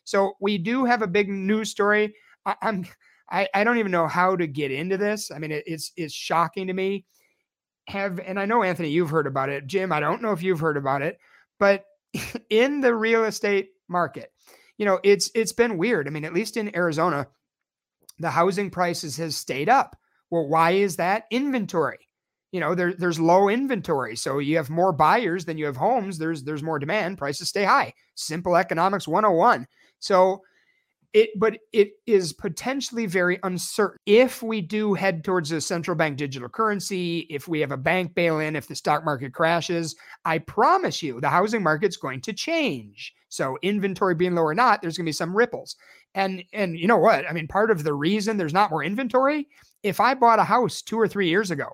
So we do have a big news story. I, I'm I, I don't even know how to get into this. I mean, it, it's it's shocking to me. Have and I know Anthony, you've heard about it. Jim, I don't know if you've heard about it, but [laughs] in the real estate market, you know, it's it's been weird. I mean, at least in Arizona, the housing prices has stayed up. Well, why is that? Inventory. you know there, there's low inventory so you have more buyers than you have homes there's there's more demand prices stay high. Simple economics 101 so it but it is potentially very uncertain. If we do head towards a central bank digital currency if we have a bank bail-in if the stock market crashes i promise you the housing market's going to change. So inventory being low or not there's going to be some ripples. And and you know what? I mean part of the reason there's not more inventory if i bought a house 2 or 3 years ago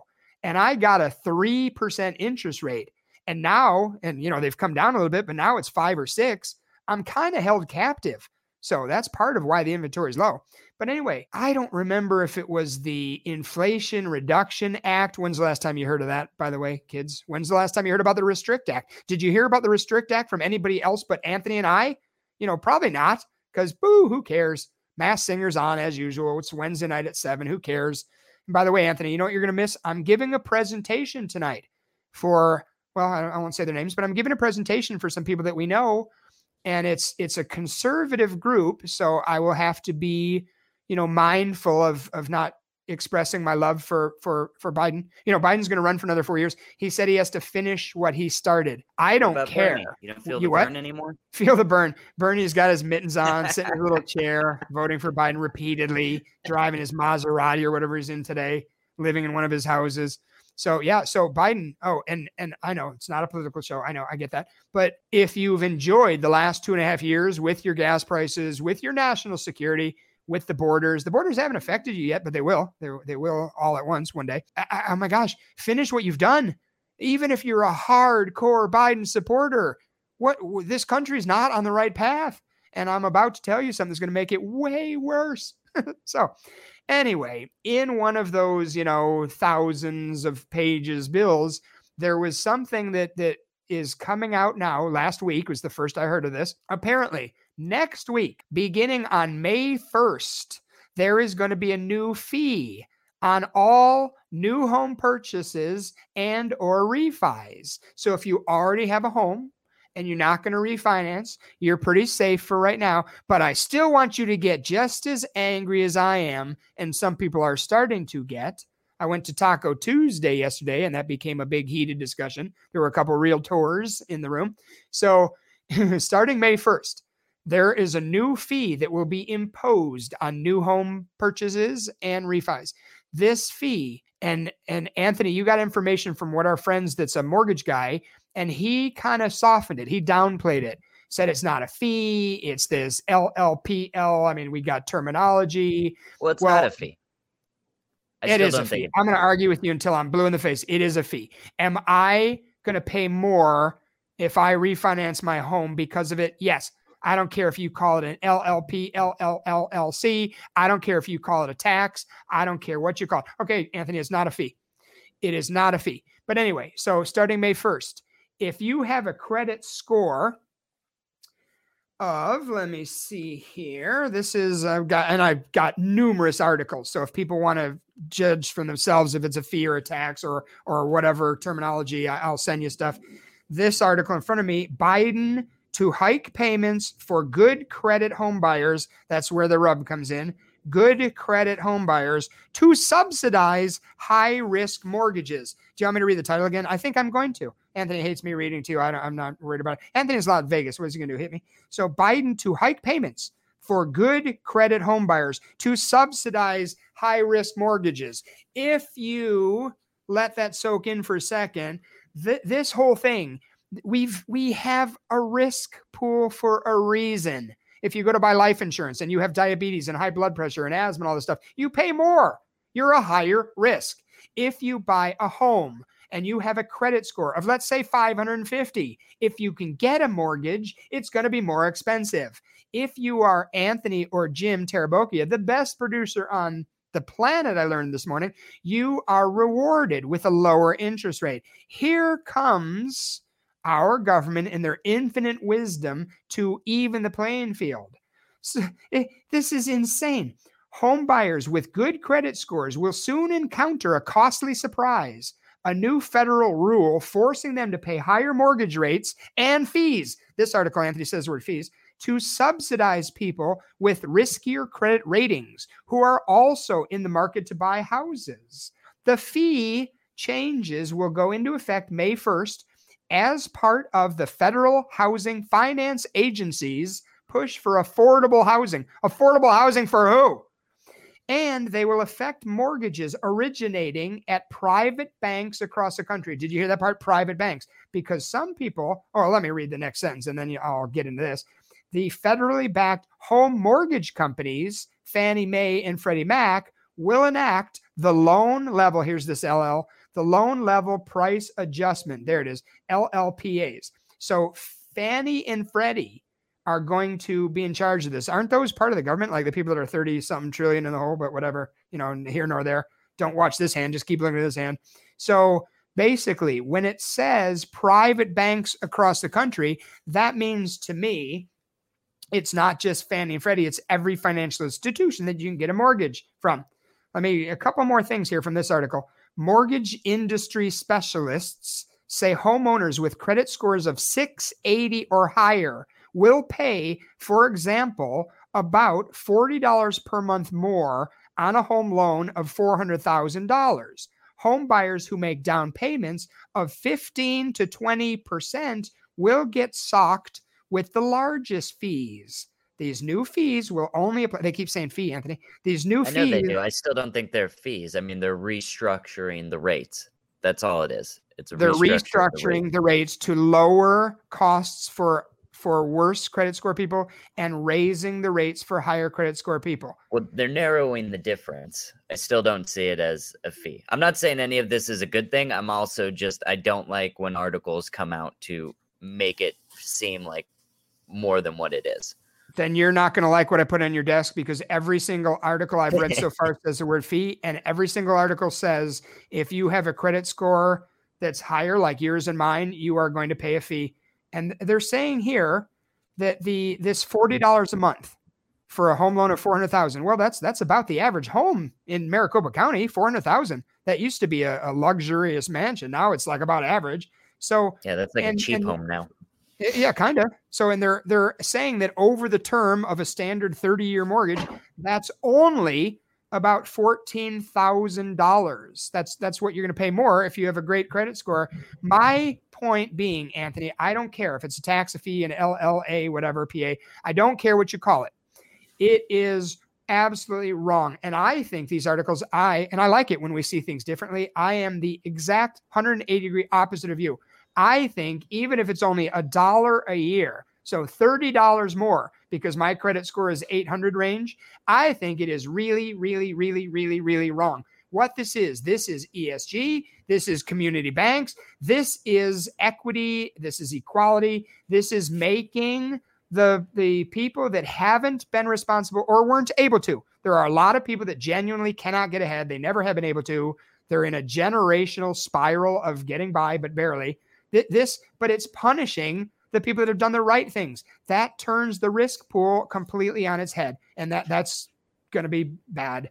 and I got a 3% interest rate. And now, and you know, they've come down a little bit, but now it's five or six. I'm kind of held captive. So that's part of why the inventory is low. But anyway, I don't remember if it was the Inflation Reduction Act. When's the last time you heard of that, by the way, kids? When's the last time you heard about the Restrict Act? Did you hear about the Restrict Act from anybody else but Anthony and I? You know, probably not, because boo, who cares? Masked Singer's on as usual. It's Wednesday night at seven. Who cares? And by the way, Anthony, you know what you're going to miss? I'm giving a presentation tonight for, well, I, I won't say their names, but I'm giving a presentation for some people that we know. And it's it's a conservative group. So I will have to be, you know, mindful of of not expressing my love for for for Biden. You know, Biden's going to run for another four years. He said he has to finish what he started. I don't care. Bernie? You don't feel you the what? burn anymore. Feel the burn. Bernie's got his mittens [laughs] on, sitting in a little chair, voting for Biden repeatedly, driving his Maserati or whatever he's in today, living in one of his houses. So yeah, so Biden. Oh, and and I know it's not a political show. I know, I get that. But if you've enjoyed the last two and a half years with your gas prices, with your national security, with the borders. The borders haven't affected you yet, but they will. They, they will all at once one day. I, I, oh my gosh, finish what you've done. Even if you're a hardcore Biden supporter, what this country's not on the right path. And I'm about to tell you something that's going to make it way worse. [laughs] so, anyway, in one of those, you know, thousands of pages bills, there was something that that is coming out now. Last week was the first I heard of this. Apparently, next week, beginning on May 1st, there is going to be a new fee on all new home purchases and or refis. So if you already have a home and you're not going to refinance, you're pretty safe for right now, but I still want you to get just as angry as I am and some people are starting to get. I went to Taco Tuesday yesterday and that became a big heated discussion. There were a couple realtors in the room. So [laughs] starting May 1st, there is a new fee that will be imposed on new home purchases and refis. This fee, and and Anthony, you got information from what our friends that's a mortgage guy, and he kind of softened it. He downplayed it. Said it's not a fee, it's this LLPL. I mean, we got terminology. Well, it's well, not a fee. I it is a fee. I'm going to argue with you until I'm blue in the face. It is a fee. Am I going to pay more if I refinance my home because of it? Yes. I don't care if you call it an LLP, LLLC. I don't care if you call it a tax. I don't care what you call it. Okay, Anthony, it's not a fee. It is not a fee. But anyway, so starting May 1st, if you have a credit score of, let me see here. This is, I've got, and I've got numerous articles. So if people want to judge for themselves if it's a fee or a tax or, or whatever terminology, I'll send you stuff. This article in front of me Biden to hike payments for good credit home buyers. That's where the rub comes in. Good credit home buyers to subsidize high risk mortgages. Do you want me to read the title again? I think I'm going to. Anthony hates me reading too. I am not worried about it. Anthony's not Vegas. What is he going to do? Hit me? So Biden to hike payments for good credit home buyers to subsidize high risk mortgages. If you let that soak in for a second, th- this whole thing we've we have a risk pool for a reason. If you go to buy life insurance and you have diabetes and high blood pressure and asthma and all this stuff, you pay more. You're a higher risk. If you buy a home and you have a credit score of let's say 550, if you can get a mortgage, it's going to be more expensive. If you are Anthony or Jim Tarabokia, the best producer on the planet, I learned this morning, you are rewarded with a lower interest rate. Here comes our government in their infinite wisdom to even the playing field. So, it, eh, this is insane. Home buyers with good credit scores will soon encounter a costly surprise a new federal rule forcing them to pay higher mortgage rates and fees. This article, Anthony says the word fees, to subsidize people with riskier credit ratings who are also in the market to buy houses. The fee changes will go into effect May 1st as part of the Federal Housing Finance Agency's push for affordable housing. Affordable housing for who? And they will affect mortgages originating at private banks across the country. Did you hear that part? Private banks. Because some people, oh, let me read the next sentence and then I'll get into this. The federally backed home mortgage companies, Fannie Mae and Freddie Mac, will enact the loan level. Here's this LL the loan level price adjustment. There it is, LLPAs. So Fannie and Freddie are going to be in charge of this. Aren't those part of the government? Like the people that are 30 something trillion in the hole, but whatever, you know, here nor there. Don't watch this hand, just keep looking at this hand. So basically, when it says private banks across the country, that means to me, it's not just Fannie and Freddie, it's every financial institution that you can get a mortgage from. Let me a couple more things here from this article. Mortgage industry specialists say homeowners with credit scores of 680 or higher will pay, for example, about $40 per month more on a home loan of $400,000. Home buyers who make down payments of 15 to 20% will get socked with the largest fees. These new fees will only apply. They keep saying fee, Anthony. These new I know fees. they do. I still don't think they're fees. I mean, they're restructuring the rates. That's all it is. It's a they're restructuring restructuring the the rates to lower costs for for worse credit score people and raising the rates for higher credit score people. Well, they're narrowing the difference. I still don't see it as a fee. I'm not saying any of this is a good thing. I'm also just I don't like when articles come out to make it seem like more than what it is. Then you're not going to like what I put on your desk because every single article I've read so [laughs] far says the word fee, and every single article says if you have a credit score that's higher, like yours and mine, you are going to pay a fee. And they're saying here that the this forty dollars a month for a home loan of four hundred thousand. Well, that's that's about the average home in Maricopa County, four hundred thousand. That used to be a, a, luxurious mansion. Now it's like about average. So yeah, that's like and, a cheap and, home now. Yeah, kind of. So, and they're they're saying that over the term of a standard thirty year mortgage, that's only about fourteen thousand dollars. That's that's what you're going to pay more if you have a great credit score. My point being, Anthony, I don't care if it's a tax, a fee, an LLA, whatever PA. I don't care what you call it. It is absolutely wrong. And I think these articles, I and I like it when we see things differently. I am the exact 180 degree opposite of you. I think even if it's only a dollar a year, so $30 more because my credit score is 800 range, I think it is really, really, really, really, really wrong. What this is, this is ESG, this is community banks, this is equity, this is equality, this is making the the people that haven't been responsible or weren't able to. There are a lot of people that genuinely cannot get ahead. They never have been able to. They're in a generational spiral of getting by, but barely this, but it's punishing the people that have done the right things. That turns the risk pool completely on its head, and that that's going to be bad.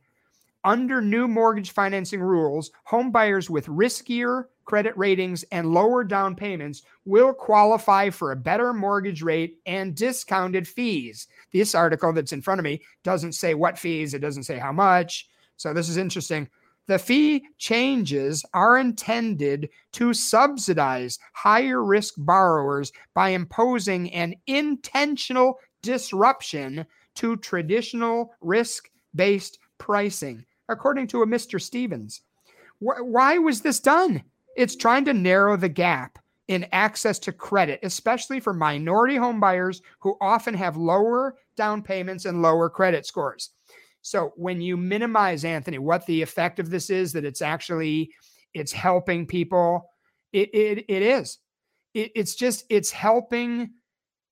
Under new mortgage financing rules, home buyers with riskier credit ratings and lower down payments will qualify for a better mortgage rate and discounted fees. This article that's in front of me doesn't say what fees, it doesn't say how much. So this is interesting. The fee changes are intended to subsidize higher risk borrowers by imposing an intentional disruption to traditional risk based pricing, according to a Mr. Stevens. Why was this done? It's trying to narrow the gap in access to credit, especially for minority homebuyers who often have lower down payments and lower credit scores. So when you minimize Anthony, what the effect of this is that it's actually it's helping people. It it it is. It, it's just it's helping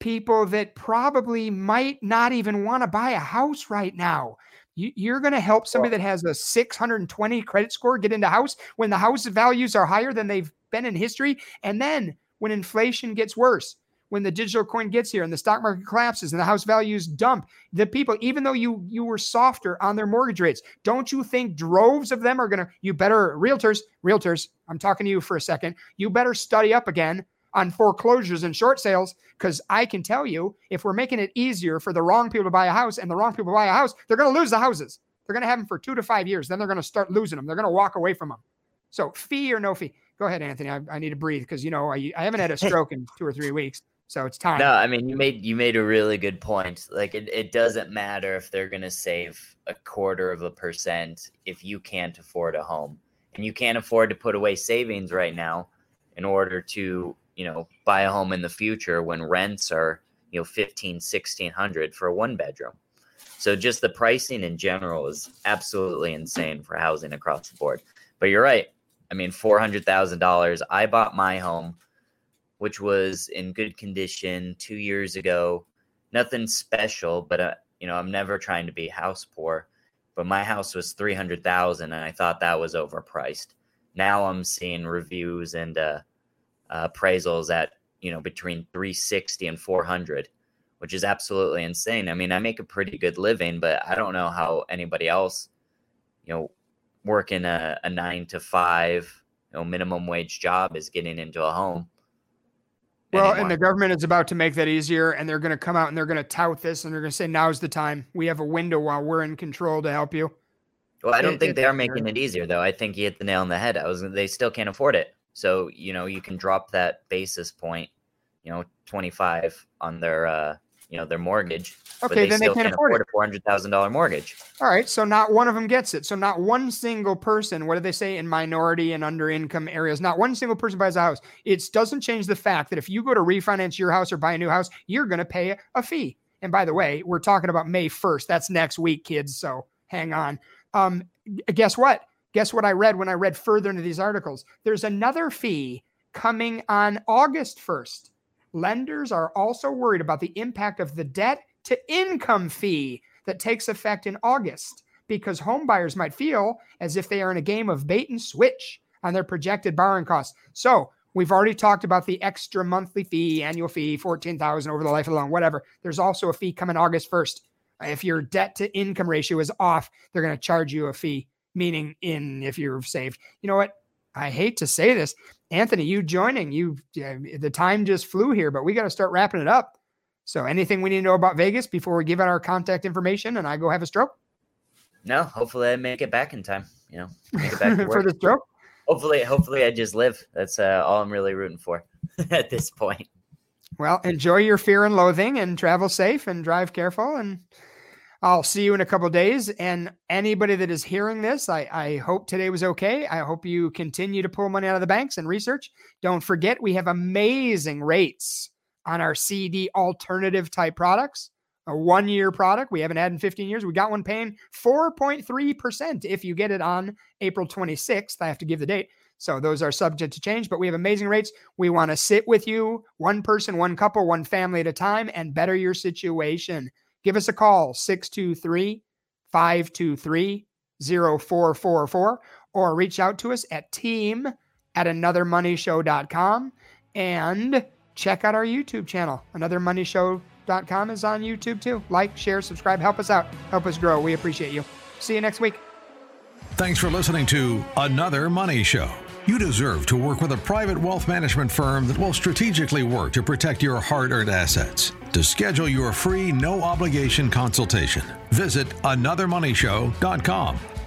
people that probably might not even want to buy a house right now. You, are going to help somebody that has a 620 credit score get into house when the house values are higher than they've been in history, and then when inflation gets worse when the digital coin gets here and the stock market collapses and the house values dump the people even though you you were softer on their mortgage rates don't you think droves of them are going to you better realtors realtors i'm talking to you for a second you better study up again on foreclosures and short sales because i can tell you if we're making it easier for the wrong people to buy a house and the wrong people to buy a house they're going to lose the houses. They're going to have them for two to five years then they're going to start losing them they're going to walk away from them So fee or no fee? Go ahead, Anthony. I, I need to breathe because you know I, I haven't had a stroke in two or three weeks, so it's time. No, I mean you made you made a really good point. Like it, it doesn't matter if they're gonna save a quarter of a percent if you can't afford a home and you can't afford to put away savings right now in order to you know buy a home in the future when rents are you know 15 1600 for a one bedroom so just the pricing in general is absolutely insane for housing across the board but you're right i mean $400000 i bought my home which was in good condition two years ago. Nothing special but uh, you know i'm never trying to be house poor but my house was 300000 and i thought that was overpriced. Now i'm seeing reviews and uh, uh, appraisals at you know between 360 and 400 which is absolutely insane. I mean i make a pretty good living but i don't know how anybody else you know working a, a nine to five you know minimum wage job is getting into a home well, anymore. and the government is about to make that easier, and they're going to come out and they're going to tout this, and they're going to say, "Now's the time. We have a window while we're in control to help you." Well, I don't it, think they are making it easier, though. I think you hit the nail on the head. I was, they still can't afford it. So, you know, you can drop that basis point, you know, 25 on their, uh, you know, their mortgage. Okay, they then they can't, can't afford, afford, a four hundred thousand dollar mortgage. All right, so not one of them gets it. So not one single person. What do they say in minority and under income areas? Not one single person buys a house. It doesn't change the fact that if you go to refinance your house or buy a new house, you're going to pay a fee. And by the way, we're talking about May first. That's next week, kids. So hang on. Um, guess what? Guess what I read when I read further into these articles? There's another fee coming on August 1st. Lenders are also worried about the impact of the debt to income fee that takes effect in August because homebuyers might feel as if they are in a game of bait and switch on their projected borrowing costs. So, we've already talked about the extra monthly fee, annual fee, 14,000 over the life of the loan, whatever. There's also a fee coming August 1st. If your debt to income ratio is off, they're going to charge you a fee meaning in if you're saved. You know what? I hate to say this, Anthony, you joining, you the time just flew here, but we got to start wrapping it up. So, anything we need to know about Vegas before we give out our contact information and I go have a stroke? No, hopefully I make it back in time. You know, make it back [laughs] for the stroke. Hopefully, hopefully I just live. That's uh, all I'm really rooting for [laughs] at this point. Well, enjoy your fear and loathing, and travel safe, and drive careful, and I'll see you in a couple days. And anybody that is hearing this, I, I hope today was okay. I hope you continue to pull money out of the banks and research. Don't forget, we have amazing rates on our CD alternative type products. A one year product we haven't had in 15 years. We got one paying 4.3% if you get it on April 26th. I have to give the date. So those are subject to change, but we have amazing rates. We want to sit with you, one person, one couple, one family at a time, and better your situation give us a call 623 523 0444 or reach out to us at team at anothermoneyshow.com and check out our YouTube channel. Anothermoneyshow.com is on YouTube too. Like, share, subscribe, help us out, help us grow. We appreciate you. See you next week. Thanks for listening to Another Money Show. You deserve to work with a private wealth management firm that will strategically work to protect your hard earned assets. To schedule your free, no obligation consultation, visit anothermoneyshow.com.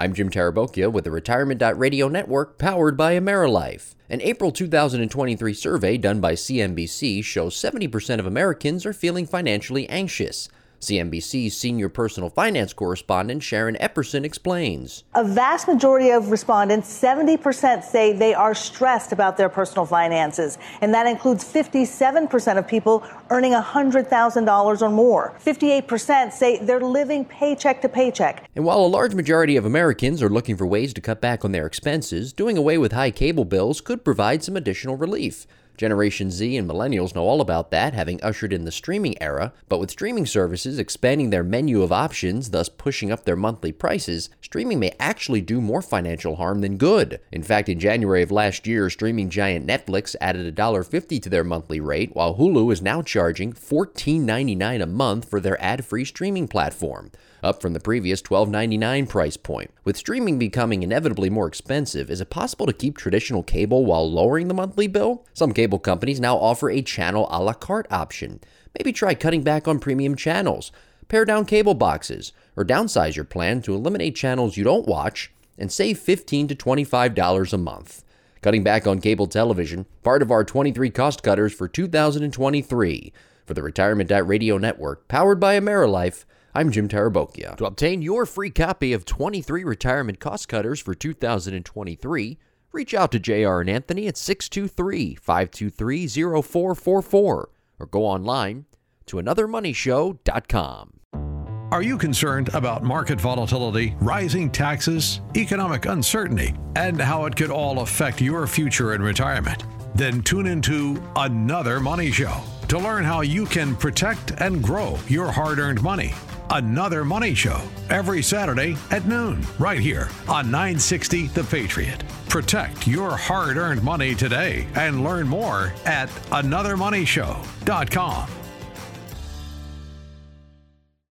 I'm Jim Tarabokia with the Retirement.radio network powered by AmeriLife. An April 2023 survey done by CNBC shows 70% of Americans are feeling financially anxious. CNBC's senior personal finance correspondent Sharon Epperson explains. A vast majority of respondents, 70%, say they are stressed about their personal finances, and that includes 57% of people earning $100,000 or more. 58% say they're living paycheck to paycheck. And while a large majority of Americans are looking for ways to cut back on their expenses, doing away with high cable bills could provide some additional relief. Generation Z and millennials know all about that, having ushered in the streaming era. But with streaming services expanding their menu of options, thus pushing up their monthly prices, streaming may actually do more financial harm than good. In fact, in January of last year, streaming giant Netflix added $1.50 to their monthly rate, while Hulu is now charging $14.99 a month for their ad free streaming platform up from the previous $12.99 price point. With streaming becoming inevitably more expensive, is it possible to keep traditional cable while lowering the monthly bill? Some cable companies now offer a channel a la carte option. Maybe try cutting back on premium channels, pare down cable boxes, or downsize your plan to eliminate channels you don't watch and save 15 to $25 a month. Cutting back on cable television, part of our 23 cost cutters for 2023. For the Retirement Radio Network, powered by AmeriLife, I'm Jim Tarabokia. To obtain your free copy of 23 Retirement Cost Cutters for 2023, reach out to JR and Anthony at 623 523 0444 or go online to anothermoneyshow.com. Are you concerned about market volatility, rising taxes, economic uncertainty, and how it could all affect your future in retirement? Then tune into Another Money Show to learn how you can protect and grow your hard earned money. Another Money Show every Saturday at noon, right here on 960 The Patriot. Protect your hard earned money today and learn more at anothermoneyshow.com.